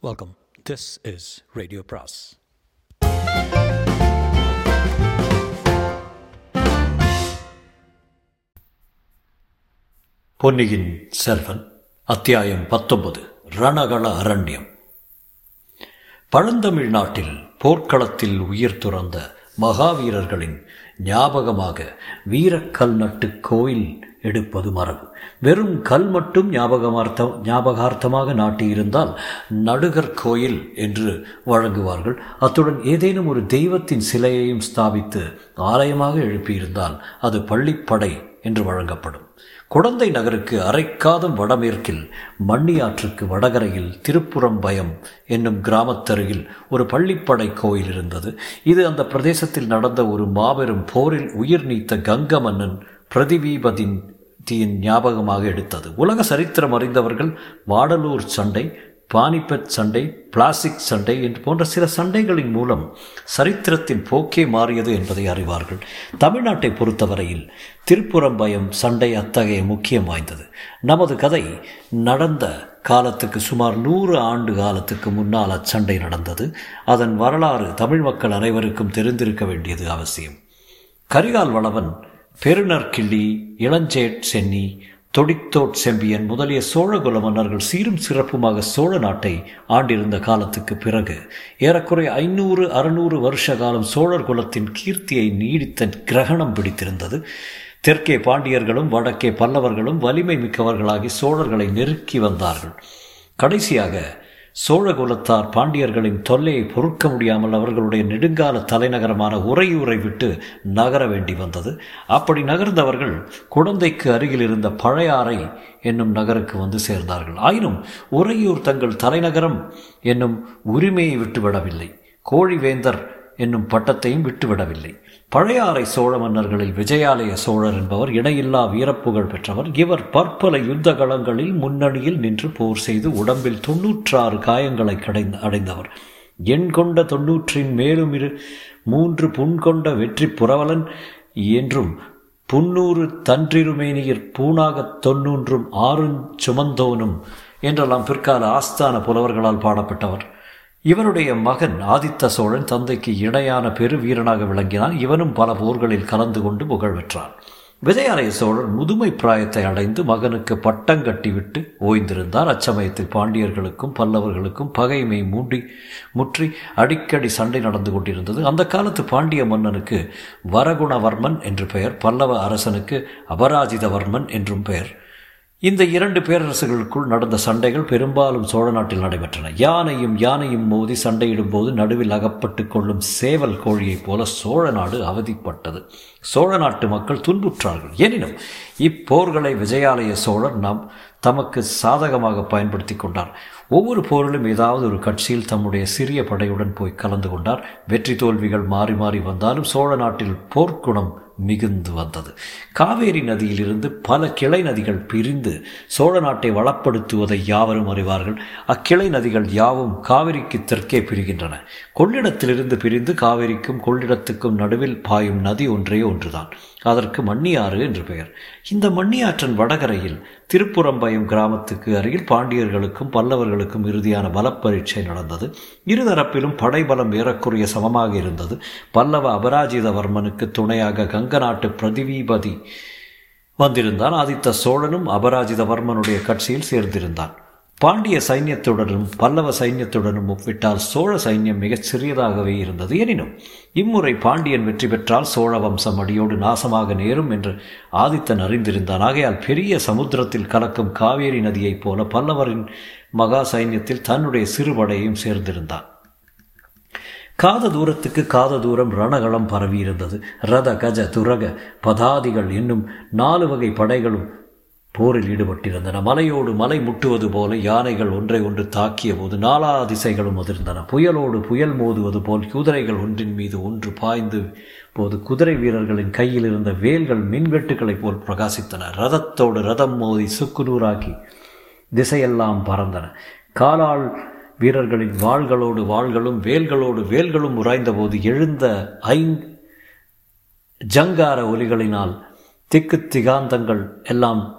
Welcome this is radio பிராஸ் பொன்னியின் செல்வன் அத்தியாயம் பத்தொன்பது ரணகள அரண்யம். பழந்தமிழ் நாட்டில் போர்க்களத்தில் உயிர் துறந்த மகாவீரர்களின் ஞாபகமாக வீரக்கல் நட்டு கோயில் எடுப்பது மரபு. வெறும் கல் மட்டும் ஞாபகமார்த்தம் ஞாபகார்த்தமாக நாட்டியிருந்தால் நடுகர் கோயில் என்று வழங்குவார்கள். அத்துடன் ஏதேனும் ஒரு தெய்வத்தின் சிலையையும் ஸ்தாபித்து ஆலயமாக எழுப்பியிருந்தால் அது பள்ளிப்படை என்று வழங்கப்படும். குடந்தை நகருக்கு அரைக்காதம் வடமேற்கில் மண்ணியாற்றுக்கு வடகரையில் திருப்புறம்பயம் என்னும் கிராமத்தருகில் ஒரு பள்ளிப்படை கோயில் இருந்தது. இது அந்த பிரதேசத்தில் நடந்த ஒரு மாபெரும் போரில் உயிர் நீத்த கங்க மன்னன் பிரதிவீபதின் தீயின் ஞாபகமாக எடுத்தது. உலக சரித்திரம் அறிந்தவர்கள் வாடலூர் சண்டை பானிபட் சண்டை பிளாஸ்டிக் சண்டை என்று போன்ற சில சண்டைகளின் மூலம் சரித்திரத்தின் போக்கே மாறியது என்பதை அறிவார்கள். தமிழ்நாட்டை பொறுத்தவரையில் திருப்புறம்பயம் சண்டை அத்தகைய முக்கியம் வாய்ந்தது. நமது கதை நடந்த காலத்துக்கு சுமார் நூறு ஆண்டு காலத்துக்கு முன்னால் அச்சண்டை நடந்தது. அதன் வரலாறு தமிழ் மக்கள் அனைவருக்கும் தெரிந்திருக்க வேண்டியது அவசியம். கரிகால் வளவன் பெருநர் கிள்ளி இளஞ்சேட் சென்னி தொடித்தோட் செம்பியன் முதலிய சோழகுல மன்னர்கள் சீரும் சிறப்புமாக சோழ நாட்டை ஆண்டிருந்த காலத்துக்கு பிறகு ஏறக்குறைய ஐநூறு அறுநூறு வருஷ காலம் சோழர் குலத்தின் கீர்த்தியை நீடித்த கிரகணம் பிடித்திருந்தது. தெற்கே பாண்டியர்களும் வடக்கே பல்லவர்களும் வலிமை மிக்கவர்களாகி சோழர்களை நெருக்கி வந்தார்கள். கடைசியாக சோழகுலத்தார் பாண்டியர்களின் தொல்லையை பொறுக்க முடியாமல் அவர்களுடைய நெடுங்கால தலைநகரமான உறையூரை விட்டு நகர வேண்டி வந்தது. அப்படி நகர்ந்தவர்கள் குழந்தைக்கு அருகில் இருந்த பழையாறை என்னும் நகருக்கு வந்து சேர்ந்தார்கள். ஆயினும் உறையூர் தங்கள் தலைநகரம் என்னும் உரிமையை விட்டுவிடவில்லை. கோழிவேந்தர் என்னும் பட்டத்தையும் விட்டுவிடவில்லை. பழையாறை சோழ மன்னர்களில் விஜயாலய சோழர் என்பவர் இணையில்லா வீரப்புகழ் பெற்றவர். இவர் பற்பல யுத்த களங்களில் முன்னணியில் நின்று போர் செய்து உடம்பில் தொன்னூற்றாறு காயங்களை கடைந்து அடைந்தவர். எண் கொண்ட தொன்னூற்றின் மேலும் இரு மூன்று புண் கொண்ட வெற்றி புரவலன் என்றும் புன்னூறு தன்றிருமேனியர் பூணாகத் தொன்னூன்றும் ஆறுஞ் சுமந்தோனும் என்றெல்லாம் பிற்கால ஆஸ்தான புலவர்களால் பாடப்பட்டவர். இவருடைய மகன் ஆதித்த சோழன் தந்தைக்கு இணையான பெரு வீரனாக விளங்கினான். இவனும் பல போர்களில் கலந்து கொண்டு புகழ் பெற்றான். விஜயாலய சோழன் முதுமை பிராயத்தை அடைந்து மகனுக்கு பட்டம் கட்டிவிட்டு ஓய்ந்திருந்தார். அச்சமயத்தில் பாண்டியர்களுக்கும் பல்லவர்களுக்கும் பகைமை மூண்டி முற்றி அடிக்கடி சண்டை நடந்து கொண்டிருந்தது. அந்த காலத்து பாண்டிய மன்னனுக்கு வரகுணவர்மன் என்று பெயர் பல்லவ அரசனுக்கு அபராஜிதவர்மன் என்றும் பெயர். இந்த இரண்டு பேரரசுகளுக்குள் நடந்த சண்டைகள் பெரும்பாலும் சோழ நாட்டில் நடைபெற்றன. யானையும் யானையும் மோதி சண்டையிடும் போது நடுவில் அகப்பட்டு கொள்ளும் சேவல் கோழியைப் போல சோழ நாடு அவதிப்பட்டது. சோழ நாட்டு மக்கள் துன்புற்றார்கள். எனினும் இப்போர்களை விஜயாலய சோழர் நாம் தமக்கு சாதகமாக பயன்படுத்தி கொண்டார். ஒவ்வொரு போரிலும் ஏதாவது ஒரு கட்சியில் தம்முடைய சிறிய படையுடன் போய் கலந்து கொண்டார். வெற்றி தோல்விகள் மாறி மாறி வந்தாலும் சோழ நாட்டில் போர்க்குணம் மிகுந்து வந்தது. காவேரி நதியிலிருந்து பல கிளை நதிகள் பிரிந்து சோழ நாட்டை வளப்படுத்துவதை யாவரும் அறிவார்கள். அக்கிளை நதிகள் யாவும் காவிரிக்கு தெற்கே பிரிகின்றன. கொள்ளிடத்திலிருந்து பிரிந்து காவேரிக்கும் கொள்ளிடத்துக்கும் நடுவில் பாயும் நதி ஒன்றே ஒன்றுதான். அதற்கு மண்ணியாறு என்று பெயர். இந்த மண்ணியாற்றின் வடகரையில் திருப்புறம்பயம் கிராமத்துக்கு அருகில் பாண்டியர்களுக்கும் பல்லவர்களுக்கும் இறுதியான பலப்பரீட்சை நடந்தது. இருதரப்பிலும் படைபலம் ஏறக்குறைய சமமாக இருந்தது. பல்லவ அபராஜிதவர்மனுக்கு துணையாக கங்க நாட்டு பிரதிவீபதி வந்திருந்தான். ஆதித்த சோழனும் அபராஜிதவர்மனுடைய கட்சியில் சேர்ந்திருந்தான். பாண்டிய சைன்யத்துடனும் பல்லவ சைன்யத்துடனும் ஒப்பிட்டால் சோழ சைன்யம் மிகச் சிறியதாகவே இருந்தது. எனினும் இம்முறை பாண்டியன் வெற்றி பெற்றால் சோழ வம்சம் அடியோடு நாசமாக நேரும் என்று ஆதித்தன் அறிந்திருந்தான். ஆகையால் பெரிய சமுத்திரத்தில் கலக்கும் காவேரி நதியைப் போல பல்லவரின் மகா சைன்யத்தில் தன்னுடைய சிறுபடையும் சேர்ந்திருந்தான். காத தூரத்துக்கு காத தூரம் ரணகளம் பரவியிருந்தது. ரத கஜ துரக பதாதிகள் என்னும் நாலு வகை படைகளும் போரில் ஈடுபட்டிருந்தன. மலையோடு மலை முட்டுவது போல யானைகள் ஒன்றை ஒன்று தாக்கிய போது நாலா திசைகளும் அதிர்ந்தன புயலோடு புயல் மோதுவது போல் குதிரைகள் ஒன்றின் மீது ஒன்று பாய்ந்து போது குதிரை வீரர்களின் கையில் இருந்த வேல்கள் மின்வெட்டுகளைப் போல் பிரகாசித்தன. ரதத்தோடு ரதம் மோதி சுக்குநூறாக்கி திசையெல்லாம் பறந்தன. காலால் வீரர்களின் வாள்களோடு வாள்களும் வேல்களோடு வேல்களும் உராய்ந்தபோது எழுந்த ஐங் ஜங்கார ஒலிகளினால் திக்கு திகாந்தங்கள் எல்லாம்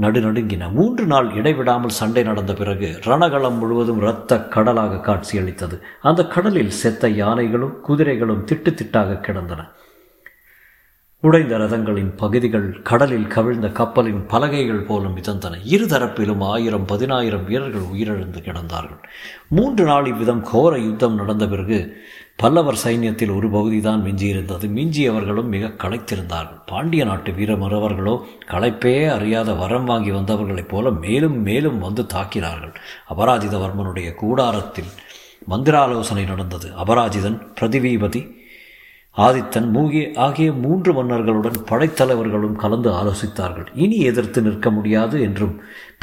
நடுநடுங்கின. மூன்று நாள் இடைவிடாமல் சண்டை நடந்த பிறகு ரணகளம் முழுவதும் இரத்த கடலாக காட்சியளித்தது. அந்த கடலில் செத்த யானைகளும் குதிரைகளும் திட்டு திட்டாக கிடந்தன. உடைந்த ரதங்களின் பகுதிகள் கடலில் கவிழ்ந்த கப்பலின் பலகைகள் போலும் மிதந்தன. இருதரப்பிலும் ஆயிரம் பதினாயிரம் வீரர்கள் உயிரிழந்து கிடந்தார்கள். மூன்று நாள் இவ்விதம் கோர யுத்தம் நடந்த பிறகு பல்லவர் சைன்யத்தில் ஒரு பகுதிதான் மிஞ்சியிருந்தது. மிஞ்சியவர்களும் மிக களைத்திருந்தார்கள். பாண்டிய நாட்டு வீரமரவர்களோ களைப்பே அறியாத வரம் வாங்கி வந்தவர்களைப் போல மேலும் மேலும் வந்து தாக்கினார்கள். அபராஜிதவர்மனுடைய கூடாரத்தில் மந்திராலோசனை நடந்தது. அபராஜிதன் பிரதிவீபதி ஆதித்தன் மூகிய ஆகிய மூன்று மன்னர்களுடன் படைத்தலைவர்களும் கலந்து ஆலோசித்தார்கள். இனி எதிர்த்து நிற்க முடியாது என்றும்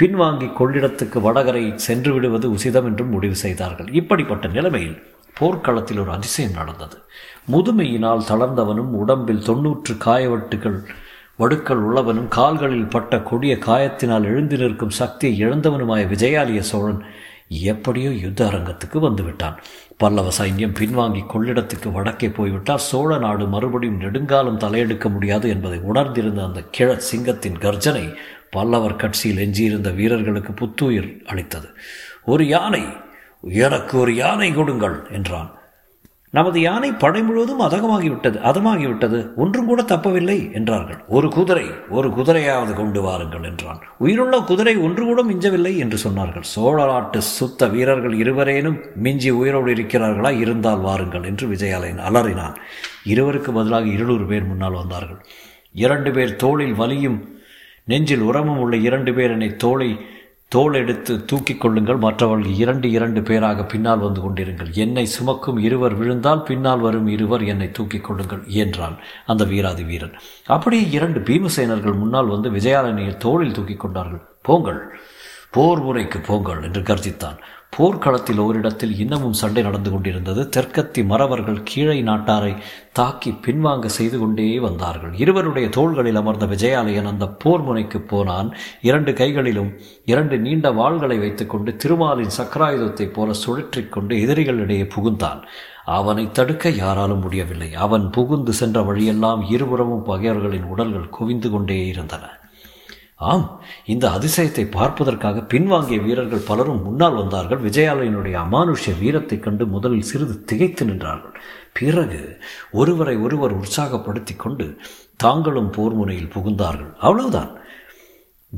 பின்வாங்கி கொள்ளிடத்துக்கு வடகரை சென்று விடுவது உசிதம் என்றும் முடிவு செய்தார்கள். இப்படிப்பட்ட நிலைமையில் போர்க்களத்தில் ஒரு அதிசயம் நடந்தது. முதுமையினால் தளர்ந்தவனும் உடம்பில் தொன்னூற்று காயவட்டுகள் வடுக்கள் உள்ளவனும் கால்களில் பட்ட கொடிய காயத்தினால் எழுந்து நிற்கும் சக்தியை இழந்தவனுமாய விஜயாலய சோழன் எப்படியோ யுத்த அரங்கத்துக்கு வந்துவிட்டான். பல்லவ சைன்யம் பின்வாங்கி கொள்ளிடத்துக்கு வடக்கே போய்விட்டால் சோழ நாடு மறுபடியும் நெடுங்காலம் தலையெடுக்க முடியாது என்பதை உணர்ந்திருந்த அந்த கிழ சிங்கத்தின் கர்ஜனை பல்லவர் கட்சியில் எஞ்சியிருந்த வீரர்களுக்கு புத்துயிர் அளித்தது. ஒரு யானை எனக்கு ஒரு யானை கொடுங்கள் என்றான். நமது யானை படை முழுவதும் அதகமாகிவிட்டது அதமாகிவிட்டது ஒன்றும் கூட தப்பவில்லை என்றார்கள். ஒரு குதிரை ஒரு குதிரையாவது கொண்டு வாருங்கள் என்றான். உயிருள்ள குதிரை ஒன்று கூட மிஞ்சவில்லை என்று சொன்னார்கள். சோழ நாட்டு சுத்த வீரர்கள் இருவரேனும் மிஞ்சி உயிரோடு இருக்கிறார்களா? இருந்தால் வாருங்கள் என்று விஜயாலயன் அலறினான். இருவருக்கு பதிலாக இருநூறு பேர் முன்னால் வந்தார்கள். இரண்டு பேர் தோளில் வலியும் நெஞ்சில் உரமும் உள்ள இரண்டு பேர் என்னை தோளை தோல் எடுத்து தூக்கிக் கொள்ளுங்கள். மற்றவர்கள் இரண்டு இரண்டு பேராக பின்னால் வந்து கொண்டிருங்கள். என்னை சுமக்கும் இருவர் விழுந்தால் பின்னால் வரும் இருவர் என்னை தூக்கிக் கொள்ளுங்கள் என்றான் அந்த வீராதி வீரன். அப்படியே இரண்டு பீமசேனர்கள் முன்னால் வந்து விஜயாலயனையை தோளில் தூக்கிக் கொண்டார்கள். போங்கள். போர் முறைக்கு போங்கள் என்று கர்ஜித்தான். போர்க்களத்தில் ஓரிடத்தில் இன்னமும் சண்டை நடந்து கொண்டிருந்தது. தெற்கத்தி மறவர்கள் கீழை நாட்டாரை தாக்கி பின்வாங்க செய்து கொண்டே வந்தார்கள். இருவருடைய தோள்களில் அமர்ந்த விஜயாலயன் அந்த போர் முனைக்கு போனான். இரண்டு கைகளிலும் இரண்டு நீண்ட வாள்களை வைத்துக்கொண்டு திருமாலின் சக்கராயுதத்தைப் போல சுழற்றிக்கொண்டு எதிரிகளிடையே புகுந்தான். அவனை தடுக்க யாராலும் முடியவில்லை. அவன் புகுந்து சென்ற வழியெல்லாம் இருபுறமும் பகையர்களின் உடல்கள் குவிந்து கொண்டே இருந்தன. ஆம் இந்த அதிசயத்தை பார்ப்பதற்காக பின்வாங்கிய வீரர்கள் பலரும் முன்னால் வந்தார்கள். விஜயாலயனுடைய அமானுஷ்ய வீரத்தைக் கண்டு முதலில் சிறிது திகைத்து நின்றார்கள். பிறகு ஒருவரை ஒருவர் உற்சாகப்படுத்தி கொண்டு தாங்களும் போர் முனையில் புகுந்தார்கள். அவ்வளவுதான்.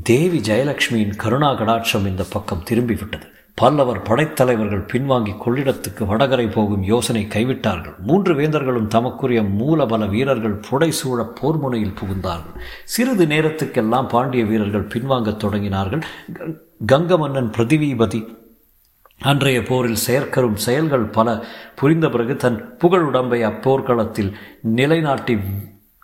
தேவி ஜெயலட்சுமியின் கருணா கடாட்சம் இந்த பக்கம் திரும்பிவிட்டது. பல்லவர் படைத்தலைவர்கள் பின்வாங்கி கொள்ளிடத்துக்கு வடகரை போகும் யோசனை கைவிட்டார்கள். மூன்று வேந்தர்களும் தமக்குரிய மூலபல வீரர்கள் புடைசூழ போர் போர்முனையில் புகுந்தார்கள். சிறிது நேரத்துக்கெல்லாம் பாண்டிய வீரர்கள் பின்வாங்கத் தொடங்கினார்கள். கங்க மன்னன் பிரதிவீபதி அன்றைய போரில் செயற்கரும் செயல்கள் பல புரிந்த பிறகு தன் புகழுடம்பை அப்போர்க்களத்தில் நிலைநாட்டி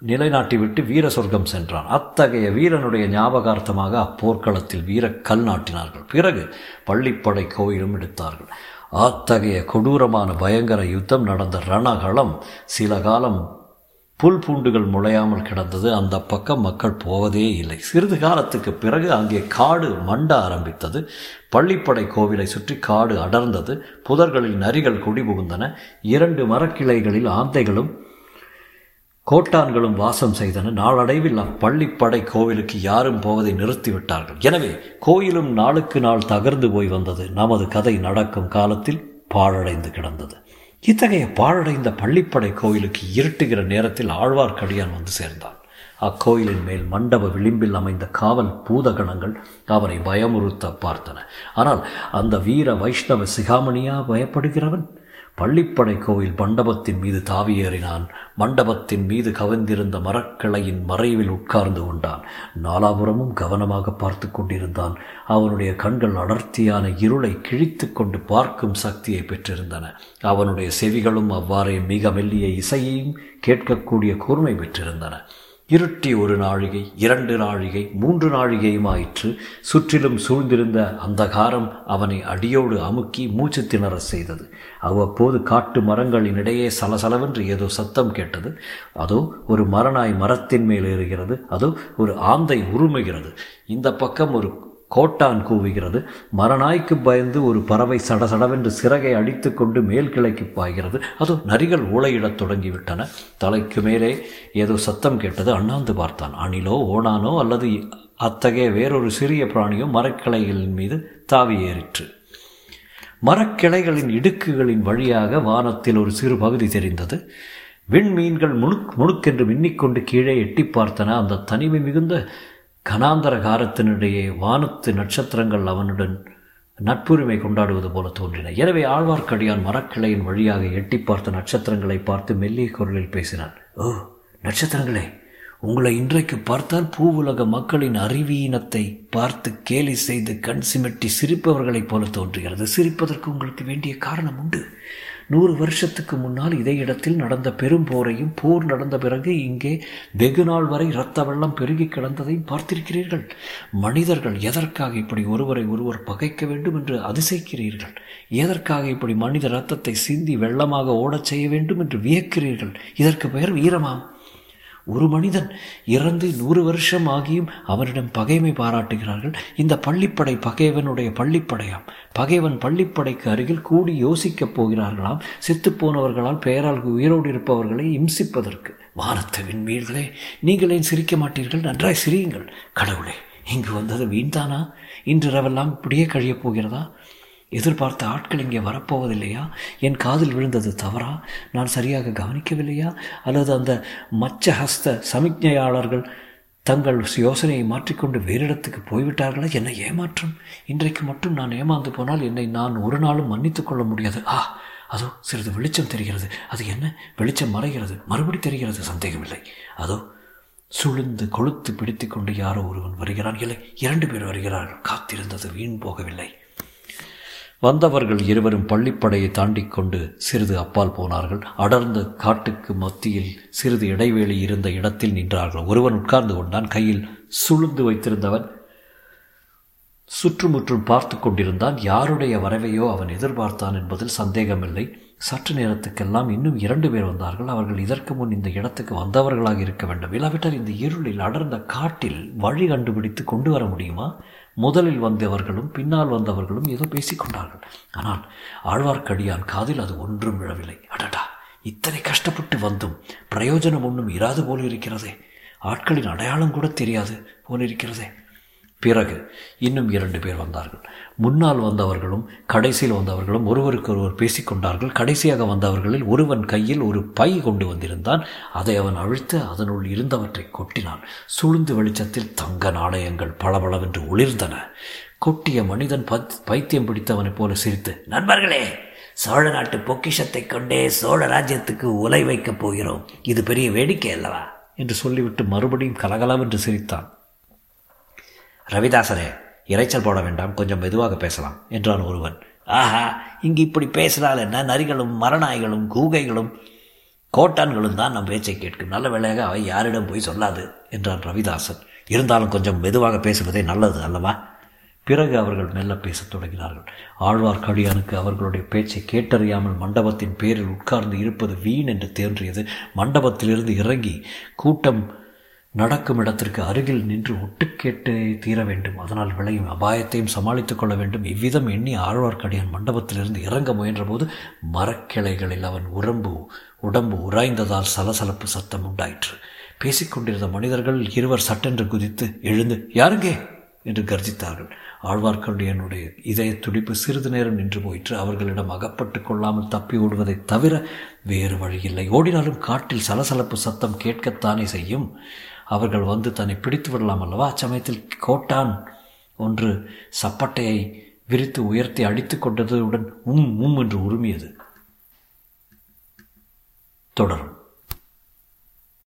நிலைநாட்டிவிட்டு வீர சொர்க்கம் சென்றான். அத்தகைய வீரனுடைய ஞாபகார்த்தமாக அப்போர்க்களத்தில் வீர கல் நாட்டினார்கள். பிறகு பள்ளிப்படை கோயிலும் எடுத்தார்கள். அத்தகைய கொடூரமான பயங்கர யுத்தம் நடந்த ரணகளம் சில காலம் புல் பூண்டுகள் முளையாமல் கிடந்தது. அந்த பக்கம் மக்கள் போவதே இல்லை. சிறிது காலத்துக்கு பிறகு அங்கே காடு மண்ட ஆரம்பித்தது. பள்ளிப்படை கோவிலை சுற்றி காடு அடர்ந்தது. புதர்களில் நரிகள் குடிபுகுந்தன. இரண்டு மரக்கிளைகளில் ஆந்தைகளும் கோட்டான்களும் வாசம் செய்தன. நாளடைவில் அப்பள்ளிப்படை கோவிலுக்கு யாரும் போவதை நிறுத்திவிட்டார்கள். எனவே கோயிலும் நாளுக்கு நாள் தகர்ந்து போய் வந்தது. நமது கதை நடக்கும் காலத்தில் பாழடைந்து கிடந்தது. இத்தகைய பாழடைந்த பள்ளிப்படை கோயிலுக்கு இருட்டுகிற நேரத்தில் ஆழ்வார்க்கடியான் வந்து சேர்ந்தான். அக்கோயிலின் மேல் மண்டப விளிம்பில் அமைந்த காவல் பூதகணங்கள் அவனை பயமுறுத்த பார்த்தன. ஆனால் அந்த வீர வைஷ்ணவ சிகாமணியா பயப்படுகிறவன்? பள்ளிப்படை கோவில் மண்டபத்தின் மீது தாவி ஏறினான் மண்டபத்தின் மீது கவிழ்ந்திருந்த மரக்கிளையின் மறைவில் உட்கார்ந்து கொண்டான். நாலாபுரமும் கவனமாக பார்த்து கொண்டிருந்தான். அவனுடைய கண்கள் அடர்த்தியான இருளை கிழித்து கொண்டு பார்க்கும் சக்தியை பெற்றிருந்தன. அவனுடைய செவிகளும் அவ்வாறே மிக மெல்லிய இசையையும் கேட்கக்கூடிய கூர்மை பெற்றிருந்தன. இருட்டி ஒரு நாழிகை இரண்டு நாழிகை மூன்று நாழிகையுமாயிற்று சுற்றிலும் சூழ்ந்திருந்த அந்தகாரம் அவனை அடியோடு அமுக்கி மூச்சு திணற செய்தது. அவ்வப்போது காட்டு மரங்களின் இடையே சலசலவென்று ஏதோ சத்தம் கேட்டது. அதோ ஒரு மரநாய் மரத்தின் மேல் ஏறுகிறது. அதோ ஒரு ஆந்தை உருமுகிறது. இந்த பக்கம் ஒரு கோட்டான் கூவுகிறது. மரநாய்க்கு பயந்து ஒரு பறவை சடசடவென்று சிறகை அடித்து கொண்டு மேல் கிளைக்கு பாய்கிறது. அதோ நரிகள் ஊழையிடத் தொடங்கிவிட்டன. தலைக்கு மேலே ஏதோ சத்தம் கேட்டது. அண்ணாந்து பார்த்தான். அணிலோ ஓணானோ அல்லது அத்தகைய வேறொரு சிறிய பிராணியோ மரக்கிளைகளின் மீது தாவி ஏறிற்று. மரக்கிளைகளின் இடுக்குகளின் வழியாக வானத்தில் ஒரு சிறு பகுதி தெரிந்தது. விண்மீன்கள் முணுக் முணுக்கென்று மின்னிக்கொண்டு கீழே எட்டி பார்த்தன. அந்த தனிமை மிகுந்த கனாந்தர காரத்தினிடையே வானத்து நட்சத்திரங்கள் அவனுடன் நட்புரிமை கொண்டாடுவது போல தோன்றின. எனவே ஆழ்வார்க்கடியான் மரக்கிளையின் வழியாக எட்டி பார்த்த நட்சத்திரங்களை பார்த்து மெல்லிய குரலில் பேசினான். ஓ நட்சத்திரங்களே உங்களை இன்றைக்கு பார்த்தால் பூவுலக மக்களின் அறிவீனத்தை பார்த்து கேலி செய்து கண் சிமிட்டி சிரிப்பவர்களைப் போல தோன்றுகிறது. சிரிப்பதற்கு உங்களுக்கு வேண்டிய காரணம் உண்டு. நூறு வருஷத்துக்கு முன்னால் இதே இடத்தில் நடந்த பெரும் போரையும் போர் நடந்த பிறகு இங்கே வெகு நாள் வரை இரத்த வெள்ளம் பெருகி கிடந்ததையும் பார்த்திருக்கிறீர்கள். மனிதர்கள் எதற்காக இப்படி ஒருவரை ஒருவர் பகைக்க வேண்டும் என்று அதிசயிக்கிறீர்கள்? எதற்காக இப்படி மனித இரத்தத்தை சிந்தி வெள்ளமாக ஓடச் செய்ய வேண்டும் என்று வியக்கிறீர்கள்? இதற்கு பெயர் வீரமாம். ஒரு மனிதன் இறந்து நூறு வருஷம் ஆகியும் அவனிடம் பகைமை பாராட்டுகிறார்கள். இந்த பள்ளிப்படை பகைவனுடைய பள்ளிப்படையாம். பகைவன் பள்ளிப்படைக்கு அருகில் கூடி யோசிக்கப் போகிறார்களாம். செத்துப்போனவர்களால் பெயரால் உயிரோடு இருப்பவர்களை இம்சிப்பதற்கு. வானத்த விண்மீன்களே நீங்களே சிரிக்க மாட்டீர்கள்? நன்றாய் சிரியுங்கள். கடவுளே இங்கு வந்தது வீண்தானா? இன்று இரவெல்லாம் இப்படியே கழியப் போகிறதா? எதிர்பார்த்த ஆட்கள் இங்கே வரப்போவதில்லையா? என் காதில் விழுந்தது தவறா? நான் சரியாக கவனிக்கவில்லையா? அல்லது அந்த மச்சஹஸ்த சமிக்ஞையாளர்கள் தங்கள் யோசனையை மாற்றிக்கொண்டு வேறு இடத்துக்கு போய்விட்டார்களா? என்னை ஏமாற்றம். இன்றைக்கு மட்டும் நான் ஏமாந்து போனால் என்னை நான் ஒரு நாளும் மன்னித்துக்கொள்ள முடியாது. ஆ அதோ சிறிது வெளிச்சம் தெரிகிறது. அது என்ன? வெளிச்சம் மறைகிறது. மறுபடி தெரிகிறது. சந்தேகமில்லை. அதோ சுழுந்து கொளுத்து பிடித்து கொண்டு யாரோ ஒருவன் வருகிறான். இல்லை இரண்டு பேர் வருகிறார்கள். காத்திருந்தது வீண் போகவில்லை. வந்தவர்கள் இருவரும் பள்ளிப்படையை தாண்டி கொண்டு சிறிது அப்பால் போனார்கள். அடர்ந்த காட்டுக்கு மத்தியில் சிறிது இடைவேளி இருந்த இடத்தில் நின்றார்கள். ஒருவன் உட்கார்ந்து கொண்டான். கையில் சுளுந்து வைத்திருந்தவன் சுற்றுமுற்றும் பார்த்து கொண்டிருந்தான். யாருடைய வரவையோ அவன் எதிர்பார்த்தான் என்பதில் சந்தேகமில்லை. சற்று நேரத்துக்கெல்லாம் இன்னும் இரண்டு பேர் வந்தார்கள். அவர்கள் இதற்கு முன் இந்த இடத்துக்கு வந்தவர்களாக இருக்க வேண்டும். இல்லாவிட்டால் இந்த இருளில் அடர்ந்த காட்டில் வழி கண்டுபிடித்து கொண்டு வர முடியுமா? முதலில் வந்தவர்களும் பின்னால் வந்தவர்களும் ஏதோ பேசிக்கொண்டார்கள் ஆனால் ஆழ்வார்க்கடியான் காதில் அது ஒன்றும் விழவில்லை. அடடா இத்தனை கஷ்டப்பட்டு வந்தும் பிரயோஜனம் ஒன்றும் இராது போல் இருக்கிறதே ஆட்களின் அடையாளம் கூட தெரியாது போல இருக்கிறதே பிறகு இன்னும் இரண்டு பேர் வந்தார்கள். முன்னால் வந்தவர்களும் கடைசியில் வந்தவர்களும் ஒருவருக்கு ஒருவர் பேசிக்கொண்டார்கள். கடைசியாக வந்தவர்களில் ஒருவன் கையில் ஒரு பை கொண்டு வந்திருந்தான். அதை அவன் அழித்து அதனுள் இருந்தவற்றை கொட்டினான். சுழுந்து வெளிச்சத்தில் தங்க நாணயங்கள் பளபளவென்று ஒளிர்ந்தன. கொட்டிய மனிதன் பத் பைத்தியம் பிடித்தவனைப் போல சிரித்து நண்பர்களே சோழ நாட்டு பொக்கிஷத்தை கொண்டே சோழ ராஜ்யத்துக்கு உலை வைக்கப் போகிறோம். இது பெரிய வேடிக்கை அல்லவா? என்று சொல்லிவிட்டு மறுபடியும் கலகலவென்று சிரித்தான். ரவிதாசரே இறைச்சல் போட வேண்டாம் கொஞ்சம் மெதுவாக பேசலாம் என்றான் ஒருவன். ஆஹா இங்கு இப்படி பேசினால் என்ன? நரிகளும் மரநாய்களும் கூகைகளும் கோட்டான்களும் தான் நம் பேச்சை கேட்கும். நல்ல வேளையாக அவை யாரிடம் போய் சொல்லாது என்றான் ரவிதாசன். இருந்தாலும் கொஞ்சம் மெதுவாக பேசுவதே நல்லது அல்லவா? பிறகு அவர்கள் மெல்ல பேசத் தொடங்கினார்கள். ஆழ்வார்க்கடியானுக்கு அவர்களுடைய பேச்சை கேட்டறியாமல் மண்டபத்தின் பேரில் உட்கார்ந்து இருப்பது வீண் என்று தோன்றியது. மண்டபத்திலிருந்து இறங்கி கூட்டம் நடக்கும் இடத்திற்கு அருகில் நின்று ஒட்டு தீர வேண்டும். அதனால் விளையும் அபாயத்தையும் சமாளித்துக் கொள்ள வேண்டும். இவ்விதம் எண்ணி ஆழ்வார்க்கடியான் மண்டபத்திலிருந்து இறங்க முயன்றபோது மரக்கிளைகளில் அவன் உடம்பு உடம்பு உராய்ந்ததால் சலசலப்பு சத்தம் உண்டாயிற்று. பேசிக்கொண்டிருந்த மனிதர்கள் இருவர் சட்டென்று குதித்து எழுந்து யாருங்கே? என்று கர்ஜித்தார்கள். ஆழ்வார்க்கடியனுடைய இதய துடிப்பு சிறிது நேரம் நின்று போயிற்று. அவர்களிடம் அகப்பட்டு கொள்ளாமல் தப்பி ஓடுவதை தவிர வேறு வழியில்லை. ஓடினாலும் காட்டில் சலசலப்பு சத்தம் கேட்கத்தானே செய்யும்? அவர்கள் வந்து தன்னை பிடித்து விடலாம் அல்லவா? அச்சமயத்தில் கோட்டான் ஒன்று சப்பட்டையை விரித்து உயர்த்தி அடித்து கொண்டதுடன் உம் உம் என்று உருமியது. தொடரும்.